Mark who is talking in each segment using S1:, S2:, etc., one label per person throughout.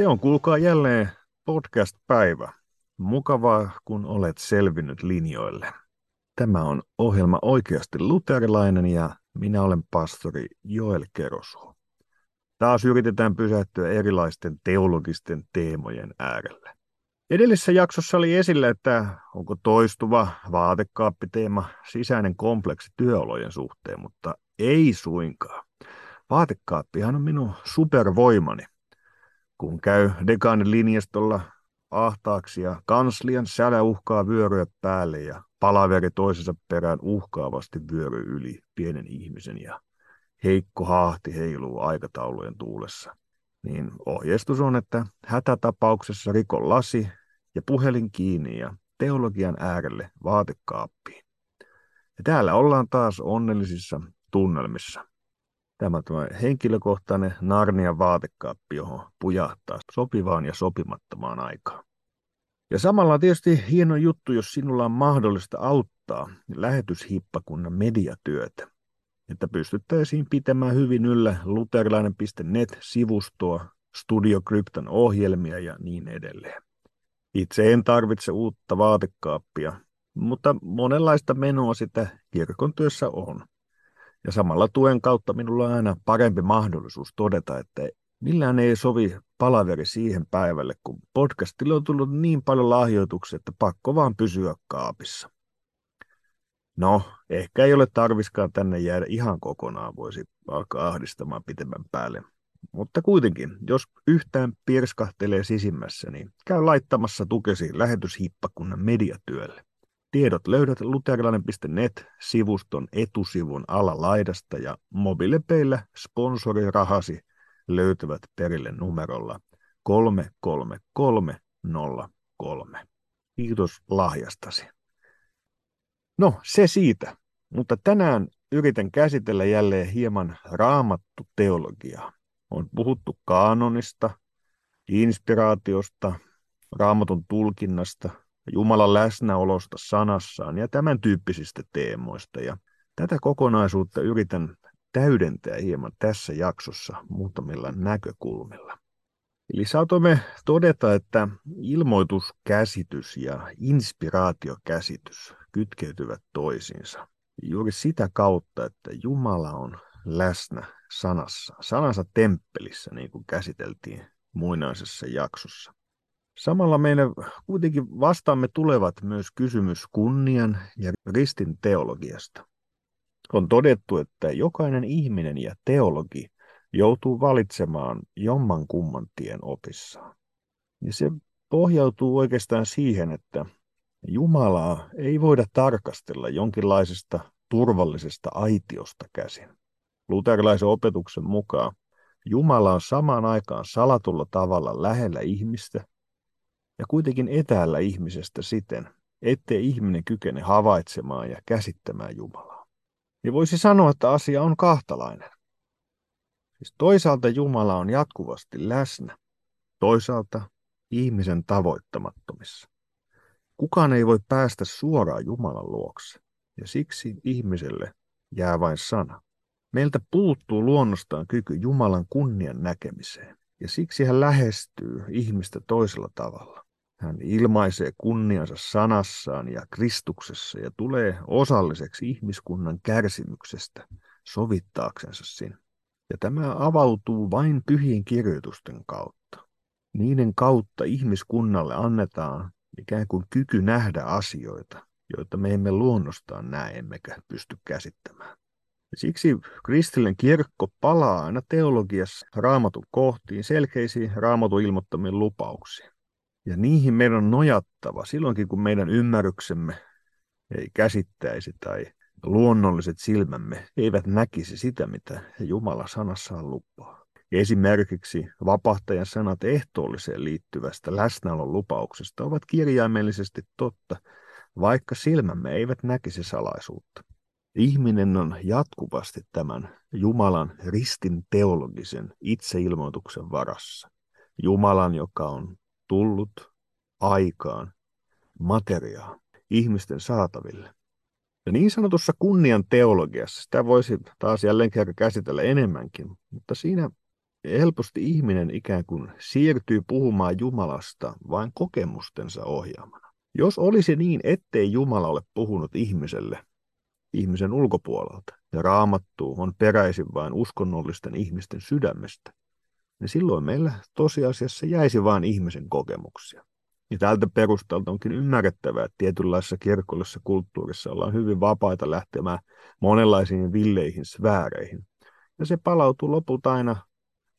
S1: Se on kuulkaa jälleen podcast-päivä. Mukavaa, kun olet selvinnyt linjoille. Tämä on ohjelma Oikeasti luterilainen ja minä olen pastori Joel Kerosuo. Taas yritetään pysähtyä erilaisten teologisten teemojen äärelle. Edellisessä jaksossa oli esillä, että onko toistuva vaatekaappiteema sisäinen kompleksi työolojen suhteen, mutta ei suinkaan. Vaatekaappihan on minun supervoimani – kun käy dekaanin linjastolla ahtaaksi ja kanslian sälä uhkaa vyöryä päälle ja palaveri toisensa perään uhkaavasti vyöry yli pienen ihmisen ja heikko haahti heiluu aikataulujen tuulessa. Niin ohjeistus on, että hätätapauksessa riko lasi ja puhelin kiinni ja teologian äärelle vaatekaappiin. Ja täällä ollaan taas onnellisissa tunnelmissa. Tämä tuo henkilökohtainen Narnian vaatekaappi, johon pujahtaa sopivaan ja sopimattomaan aikaan. Ja samalla on tietysti hieno juttu, jos sinulla on mahdollista auttaa lähetyshippakunnan mediatyötä, että pystyttäisiin pitämään hyvin yllä luterilainen.net-sivustoa, Studio Cryptan ohjelmia ja niin edelleen. Itse en tarvitse uutta vaatekaappia, mutta monenlaista menoa sitä kirkon työssä on. Ja samalla tuen kautta minulla on aina parempi mahdollisuus todeta, että millään ei sovi palaveri siihen päivälle, kun podcastille on tullut niin paljon lahjoituksia, että pakko vaan pysyä kaapissa. No, ehkä ei ole tarviskaan tänne jäädä ihan kokonaan, voisi alkaa ahdistamaan pitemmän päälle. Mutta kuitenkin, jos yhtään pirskahtelee sisimmässä, niin käy laittamassa tukesi lähetyshippakunnan mediatyölle. Tiedot löydät luterilainen.net-sivuston etusivun alalaidasta ja mobiilepeillä sponsorirahasi löytyvät perille numerolla 33303. Kiitos lahjastasi. No, se siitä. Mutta tänään yritän käsitellä jälleen hieman raamattu teologiaa. On puhuttu kaanonista, inspiraatiosta, raamatun tulkinnasta, Jumalan läsnäolosta sanassaan ja tämän tyyppisistä teemoista. Ja tätä kokonaisuutta yritän täydentää hieman tässä jaksossa muutamilla näkökulmilla. Eli saatoimme todeta, että ilmoituskäsitys ja inspiraatiokäsitys kytkeytyvät toisiinsa. Juuri sitä kautta, että Jumala on läsnä sanassa, sanansa temppelissä, niin kuin käsiteltiin muinaisessa jaksossa. Samalla meille kuitenkin vastaamme tulevat myös kysymys kunnian ja ristin teologiasta. On todettu, että jokainen ihminen ja teologi joutuu valitsemaan jomman kumman tien opissaan. Ja se pohjautuu oikeastaan siihen, että Jumalaa ei voida tarkastella jonkinlaisesta turvallisesta aitiosta käsin. Luterilaisen opetuksen mukaan Jumala on samaan aikaan salatulla tavalla lähellä ihmistä ja kuitenkin etäällä ihmisestä siten, ettei ihminen kykene havaitsemaan ja käsittämään Jumalaa. Niin voisi sanoa, että asia on kahtalainen. Siis toisaalta Jumala on jatkuvasti läsnä, toisaalta ihmisen tavoittamattomissa. Kukaan ei voi päästä suoraan Jumalan luokse, ja siksi ihmiselle jää vain sana. Meiltä puuttuu luonnostaan kyky Jumalan kunnian näkemiseen, ja siksi hän lähestyy ihmistä toisella tavalla. Hän ilmaisee kunniansa sanassaan ja Kristuksessa ja tulee osalliseksi ihmiskunnan kärsimyksestä sovittaaksensa sin. Ja tämä avautuu vain pyhien kirjoitusten kautta. Niiden kautta ihmiskunnalle annetaan ikään kuin kyky nähdä asioita, joita me emme luonnostaan näe emmekä pysty käsittämään. Siksi kristillinen kirkko palaa aina teologiassa raamatun kohtiin selkeisiin raamatun ilmoittamiin lupauksiin. Ja niihin meidän on nojattava silloinkin, kun meidän ymmärryksemme ei käsittäisi tai luonnolliset silmämme eivät näkisi sitä, mitä Jumala sanassaan lupaa. Esimerkiksi vapahtajan sanat ehtoolliseen liittyvästä läsnäolon lupauksesta ovat kirjaimellisesti totta, vaikka silmämme eivät näkisi salaisuutta. Ihminen on jatkuvasti tämän Jumalan ristin teologisen itseilmoituksen varassa. Jumalan, joka on tullut aikaan materiaa ihmisten saataville. Ja niin sanotussa kunnian teologiassa, sitä voisi taas jälleen kerran käsitellä enemmänkin, mutta siinä helposti ihminen ikään kuin siirtyy puhumaan Jumalasta vain kokemustensa ohjaamana. Jos olisi niin, ettei Jumala ole puhunut ihmiselle ihmisen ulkopuolelta, ja raamattu on peräisin vain uskonnollisten ihmisten sydämestä, niin silloin meillä tosiasiassa jäisi vain ihmisen kokemuksia. Ja tältä perustalta onkin ymmärrettävää, että tietynlaisessa kirkollisessa kulttuurissa ollaan hyvin vapaita lähtemään monenlaisiin villeihin sfääreihin. Ja se palautuu lopulta aina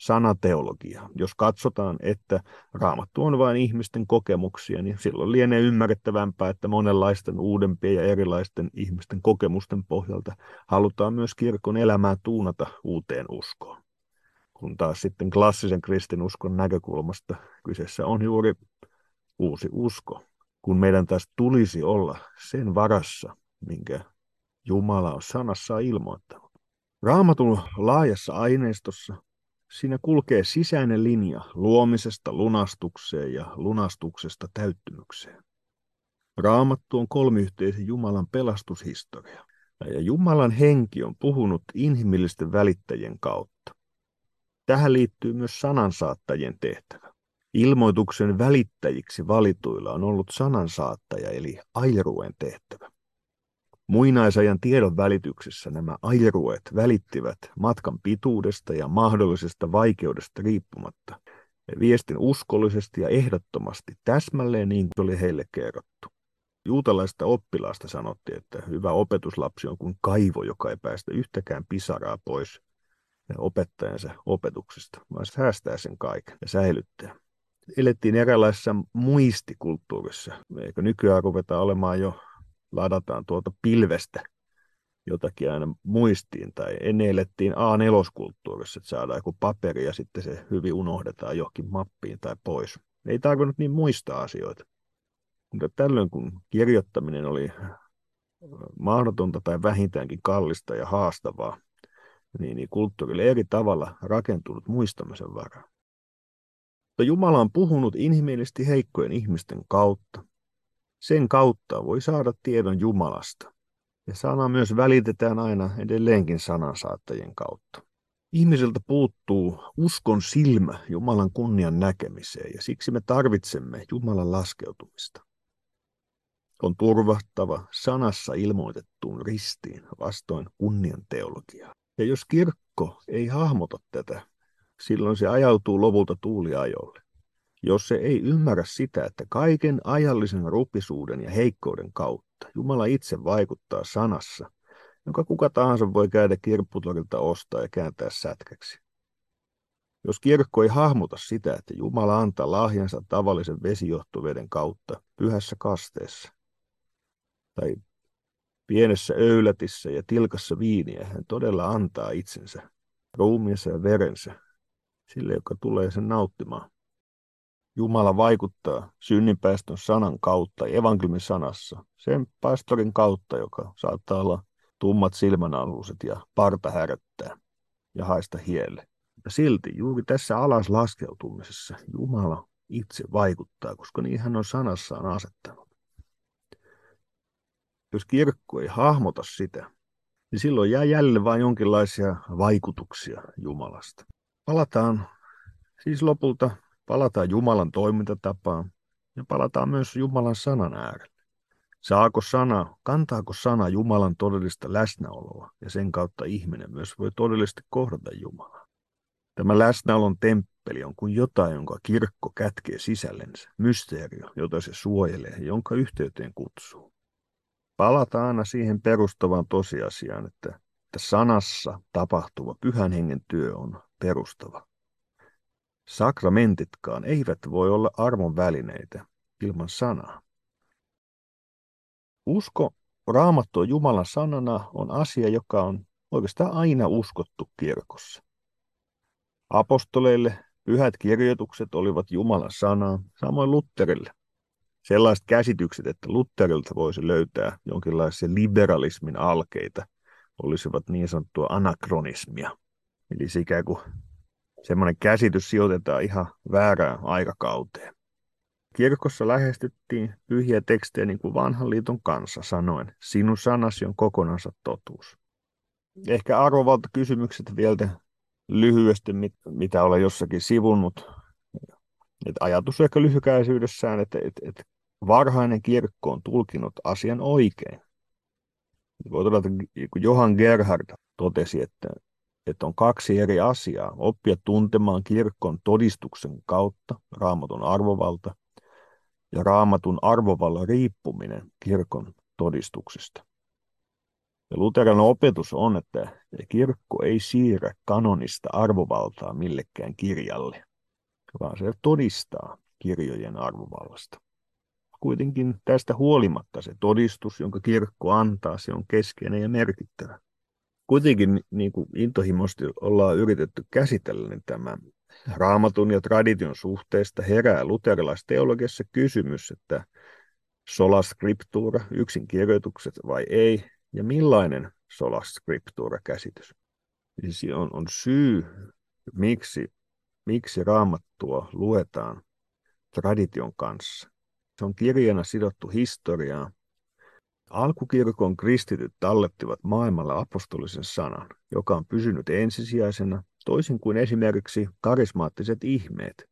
S1: sanateologiaan. Jos katsotaan, että raamattu on vain ihmisten kokemuksia, niin silloin lienee ymmärrettävämpää, että monenlaisten uudempien ja erilaisten ihmisten kokemusten pohjalta halutaan myös kirkon elämää tuunata uuteen uskoon. Kun taas sitten klassisen kristinuskon näkökulmasta kyseessä on juuri uusi usko, kun meidän taas tulisi olla sen varassa, minkä Jumala on sanassa ilmoittanut. Raamatun laajassa aineistossa siinä kulkee sisäinen linja luomisesta lunastukseen ja lunastuksesta täyttymykseen. Raamattu on kolmiyhteisen Jumalan pelastushistoria, ja Jumalan henki on puhunut inhimillisten välittäjien kautta. Tähän liittyy myös sanansaattajien tehtävä. Ilmoituksen välittäjiksi valituilla on ollut sanansaattaja eli airuen tehtävä. Muinaisajan tiedon välityksessä nämä airuet välittivät matkan pituudesta ja mahdollisesta vaikeudesta riippumatta viestin uskollisesti ja ehdottomasti täsmälleen niin kuin oli heille kerrottu. Juutalaista oppilaasta sanottiin, että hyvä opetuslapsi on kuin kaivo, joka ei päästä yhtäkään pisaraa pois opettajansa opetuksesta, vaan säästää sen kaiken ja säilyttää elettiin erilaisessa muistikulttuurissa. Eikö nykyään ruveta olemaan jo, ladataan tuolta pilvestä jotakin aina muistiin, tai ennen elettiin A4-kulttuurissa, että saadaan joku paperi ja sitten se hyvin unohdetaan johonkin mappiin tai pois. Ei tarvinnut niin muistaa asioita. Mutta tällöin, kun kirjoittaminen oli mahdotonta tai vähintäänkin kallista ja haastavaa, niin, niin kulttuurille eri tavalla rakentunut muistamisen varaa. Mutta Jumala on puhunut inhimillisesti heikkojen ihmisten kautta. Sen kautta voi saada tiedon Jumalasta. Ja sana myös välitetään aina edelleenkin sanansaattajien kautta. Ihmiseltä puuttuu uskon silmä Jumalan kunnian näkemiseen ja siksi me tarvitsemme Jumalan laskeutumista. On turvattava sanassa ilmoitettuun ristiin vastoin kunnian teologiaa. Ja jos kirkko ei hahmota tätä, silloin se ajautuu lopulta tuuliajolle. Jos se ei ymmärrä sitä, että kaiken ajallisen rupisuuden ja heikkouden kautta Jumala itse vaikuttaa sanassa, jonka kuka tahansa voi käydä kirpputorilta ostaa ja kääntää sätkäksi. Jos kirkko ei hahmota sitä, että Jumala antaa lahjansa tavallisen vesijohtoveden kautta pyhässä kasteessa, tai pienessä öylätissä ja tilkassa viiniä, hän todella antaa itsensä, ruumiinsa ja verensä sille, joka tulee sen nauttimaan. Jumala vaikuttaa synninpäästön sanan kautta, evankeliumin sanassa, sen pastorin kautta, joka saattaa olla tummat silmänaluset ja parta häröttää ja haista hielle. Ja silti juuri tässä alas laskeutumisessa Jumala itse vaikuttaa, koska niin hän on sanassaan asettanut. Jos kirkko ei hahmota sitä, niin silloin jää jälleen vain jonkinlaisia vaikutuksia Jumalasta. Palataan siis lopulta, palataan Jumalan toimintatapaan ja palataan myös Jumalan sanan äärelle. Saako sana, kantaako sana Jumalan todellista läsnäoloa ja sen kautta ihminen myös voi todellisesti kohdata Jumalaa. Tämä läsnäolon temppeli on kuin jotain, jonka kirkko kätkee sisällensä, mysteerio, jota se suojelee ja jonka yhteyteen kutsuu. Palataan aina siihen perustavaan tosiasiaan, että, että sanassa tapahtuva pyhän hengen työ on perustava. Sakramentitkaan eivät voi olla armon välineitä ilman sanaa. Usko raamattua Jumalan sanana on asia, joka on oikeastaan aina uskottu kirkossa. Apostoleille pyhät kirjoitukset olivat Jumalan sanaa, samoin Lutterille. Sellaiset käsitykset, että Lutterilta voisi löytää jonkinlaisia liberalismin alkeita, olisivat niin sanottua anakronismia. Eli sikä kuin semmoinen käsitys sijoitetaan ihan väärään aikakauteen. Kirkossa lähestyttiin pyhiä tekstejä niin kuin vanhan liiton kanssa sanoen, sinun sanasi on kokonansa totuus. Ehkä arvovalta kysymykset vielä lyhyesti, mit, mitä olen jossakin sivunnut. Et ajatus ehkä lyhykäisyydessään, että, että, että varhainen kirkko on tulkinut asian oikein. Voi todeta, kun Johan Gerhard totesi, että, että on kaksi eri asiaa. Oppia tuntemaan kirkon todistuksen kautta raamatun arvovalta ja raamatun arvovallan riippuminen kirkon todistuksesta. Ja Luteran opetus on, että kirkko ei siirrä kanonista arvovaltaa millekään kirjalle, vaan se todistaa kirjojen arvovallasta. Kuitenkin tästä huolimatta se todistus, jonka kirkko antaa, se on keskeinen ja merkittävä. Kuitenkin niin kuin intohimoisesti ollaan yritetty käsitellä niin tämä raamatun ja tradition suhteesta herää luterilaisteologiassa kysymys, että sola scriptura, yksin vai ei, ja millainen sola scriptura-käsitys. Siis on, on syy, miksi, miksi raamattua luetaan tradition kanssa. Se on kirjana sidottu historiaan. Alkukirkon kristityt tallettivat maailmalla apostolisen sanan, joka on pysynyt ensisijaisena, toisin kuin esimerkiksi karismaattiset ihmeet,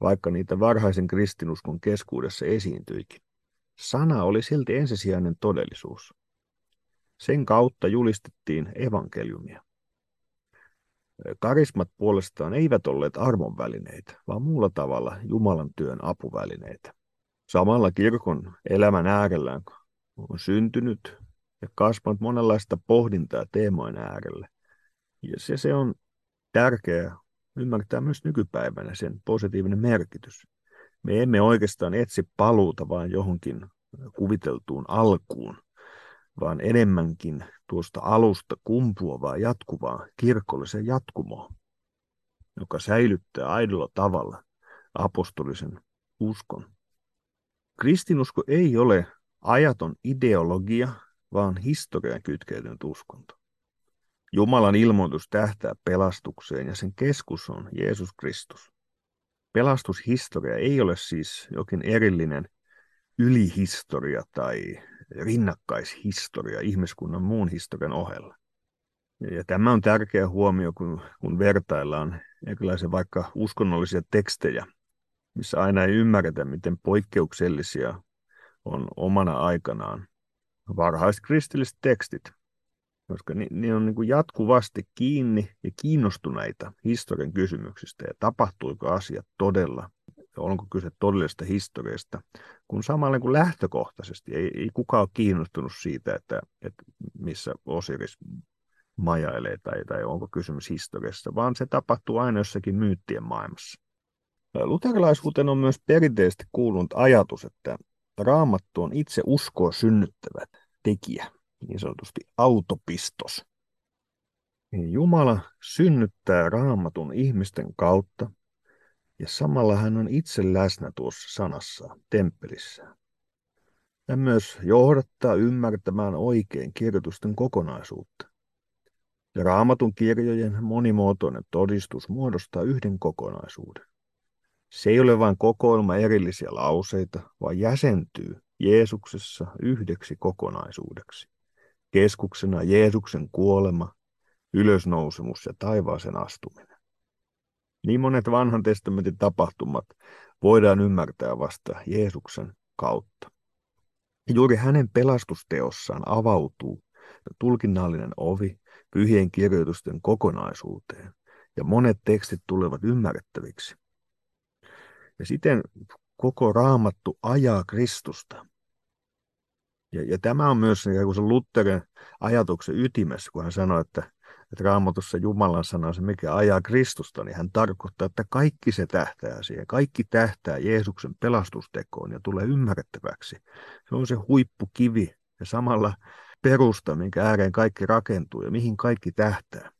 S1: vaikka niitä varhaisen kristinuskon keskuudessa esiintyikin. Sana oli silti ensisijainen todellisuus. Sen kautta julistettiin evankeliumia. Karismat puolestaan eivät olleet armonvälineitä, vaan muulla tavalla Jumalan työn apuvälineitä. Samalla kirkon elämän äärellä on syntynyt ja kasvanut monenlaista pohdintaa teemojen äärelle. Ja se, se on tärkeää ymmärtää myös nykypäivänä sen positiivinen merkitys. Me emme oikeastaan etsi paluuta vain johonkin kuviteltuun alkuun, vaan enemmänkin tuosta alusta kumpuavaa jatkuvaa kirkollisen jatkumoa, joka säilyttää aidolla tavalla apostolisen uskon. Kristinusko ei ole ajaton ideologia, vaan historian kytkeytynyt uskonto. Jumalan ilmoitus tähtää pelastukseen ja sen keskus on Jeesus Kristus. Pelastushistoria ei ole siis jokin erillinen ylihistoria tai rinnakkaishistoria ihmiskunnan muun historian ohella. Ja tämä on tärkeä huomio, kun, kun vertaillaan erilaisia vaikka uskonnollisia tekstejä, missä aina ei ymmärretä, miten poikkeuksellisia on omana aikanaan varhaiset kristilliset tekstit, koska ni on niin jatkuvasti kiinni ja kiinnostuneita historian kysymyksistä ja tapahtuiko asiat todella onko kyse todellisesta historiasta, kun samalla kuin lähtökohtaisesti ei, ei kukaan ole kiinnostunut siitä, että, että missä Osiris majailee tai, tai onko kysymys historiasta, vaan se tapahtuu aina jossakin myyttien maailmassa. Luterilaisuuteen on myös perinteisesti kuulunut ajatus, että raamattu on itse uskoa synnyttävä tekijä, niin sanotusti autopistos. Jumala synnyttää raamatun ihmisten kautta ja samalla hän on itse läsnä tuossa sanassa, temppelissä. Hän myös johdattaa ymmärtämään oikein kirjoitusten kokonaisuutta. Ja raamatun kirjojen monimuotoinen todistus muodostaa yhden kokonaisuuden. Se ei ole vain kokoelma erillisiä lauseita, vaan jäsentyy Jeesuksessa yhdeksi kokonaisuudeksi. Keskuksena Jeesuksen kuolema, ylösnousemus ja taivaaseen astuminen. Niin monet vanhan testamentin tapahtumat voidaan ymmärtää vasta Jeesuksen kautta. Juuri hänen pelastusteossaan avautuu tulkinnallinen ovi pyhien kirjoitusten kokonaisuuteen, ja monet tekstit tulevat ymmärrettäviksi. Ja siten koko raamattu ajaa Kristusta. Ja, ja tämä on myös niin se Lutherin ajatuksen ytimessä, kun hän sanoi, että että raamatussa Jumalan sana se, mikä ajaa Kristusta, niin hän tarkoittaa, että kaikki se tähtää siihen. Kaikki tähtää Jeesuksen pelastustekoon ja tulee ymmärrettäväksi. Se on se huippukivi ja samalla perusta, minkä ääreen kaikki rakentuu ja mihin kaikki tähtää.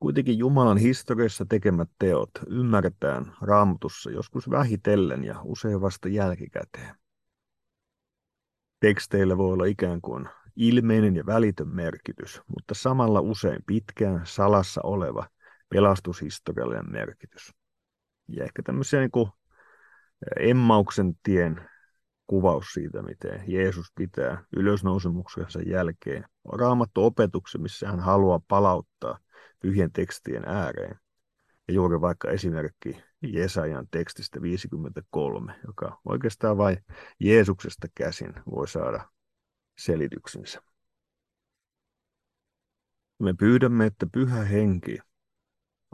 S1: Kuitenkin Jumalan historiassa tekemät teot ymmärretään raamatussa joskus vähitellen ja usein vasta jälkikäteen. Teksteillä voi olla ikään kuin ilmeinen ja välitön merkitys, mutta samalla usein pitkään salassa oleva pelastushistoriallinen merkitys. Ja ehkä tämmöisiä niin kuin Emmauksen tien kuvaus siitä, miten Jeesus pitää ylösnousemuksensa jälkeen raamattu opetuksen, missä hän haluaa palauttaa pyhien tekstien ääreen. Ja juuri vaikka esimerkki Jesajan tekstistä 53, joka oikeastaan vain Jeesuksesta käsin voi saada selityksensä. Me pyydämme, että pyhä henki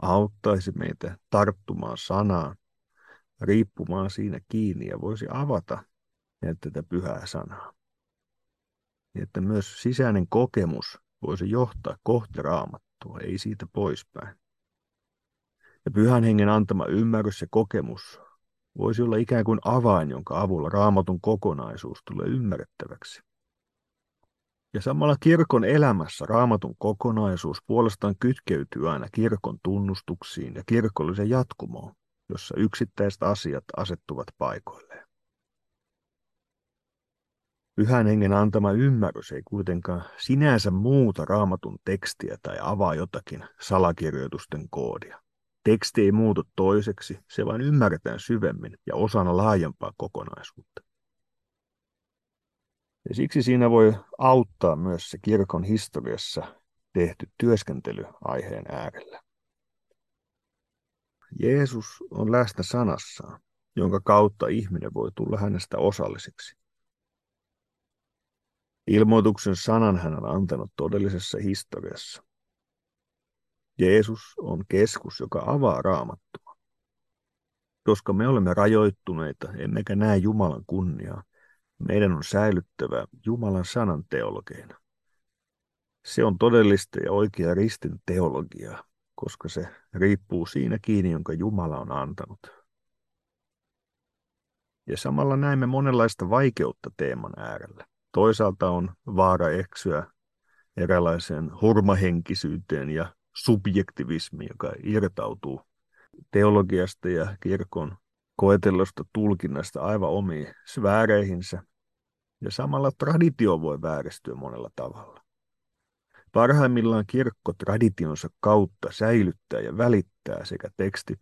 S1: auttaisi meitä tarttumaan sanaan, riippumaan siinä kiinni ja voisi avata tätä pyhää sanaa. Niin että myös sisäinen kokemus voisi johtaa kohti raamattua, ei siitä poispäin. Ja pyhän hengen antama ymmärrys ja kokemus voisi olla ikään kuin avain, jonka avulla raamatun kokonaisuus tulee ymmärrettäväksi. Ja samalla kirkon elämässä raamatun kokonaisuus puolestaan kytkeytyy aina kirkon tunnustuksiin ja kirkollisen jatkumoon, jossa yksittäiset asiat asettuvat paikoilleen. Pyhän hengen antama ymmärrys ei kuitenkaan sinänsä muuta raamatun tekstiä tai avaa jotakin salakirjoitusten koodia. Teksti ei muutu toiseksi, se vain ymmärretään syvemmin ja osana laajempaa kokonaisuutta. Ja siksi siinä voi auttaa myös se kirkon historiassa tehty työskentely aiheen äärellä. Jeesus on läsnä sanassaan, jonka kautta ihminen voi tulla hänestä osalliseksi. Ilmoituksen sanan hän on antanut todellisessa historiassa. Jeesus on keskus, joka avaa raamattua. Koska me olemme rajoittuneita, emmekä näe Jumalan kunniaa, meidän on säilyttävä Jumalan sanan teologeina. Se on todellista ja oikea ristin teologiaa, koska se riippuu siinä kiinni, jonka Jumala on antanut. Ja samalla näemme monenlaista vaikeutta teeman äärellä. Toisaalta on vaara eksyä eräänlaiseen hurmahenkisyyteen ja subjektivismiin, joka irtautuu teologiasta ja kirkon koetellusta tulkinnasta aivan omiin sfääreihinsä. Ja samalla traditio voi vääristyä monella tavalla. Parhaimmillaan kirkko traditionsa kautta säilyttää ja välittää sekä tekstit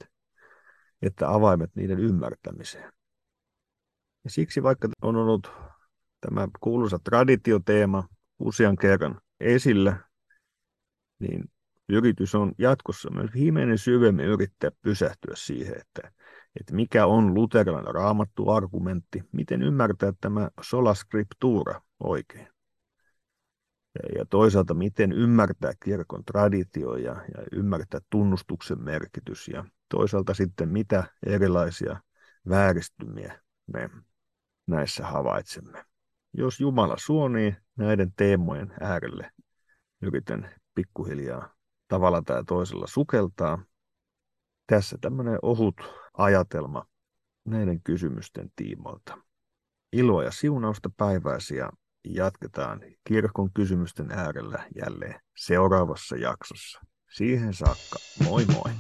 S1: että avaimet niiden ymmärtämiseen. Ja siksi vaikka on ollut tämä kuuluisa traditioteema usean kerran esillä, niin yritys on jatkossa myös himenen syvemmin yrittää pysähtyä siihen, että, että mikä on luterilainen raamattu argumentti, miten ymmärtää tämä sola scriptura oikein. Ja, ja toisaalta miten ymmärtää kirkon traditio ja, ja ymmärtää tunnustuksen merkitys ja toisaalta sitten mitä erilaisia vääristymiä me näissä havaitsemme. Jos Jumala suonii näiden teemojen äärelle, yritän pikkuhiljaa tavalla tai toisella sukeltaa. Tässä tämmöinen ohut ajatelma näiden kysymysten tiimoilta. Iloa ja siunausta päiväisi ja jatketaan kirkon kysymysten äärellä jälleen seuraavassa jaksossa. Siihen saakka, moi moi!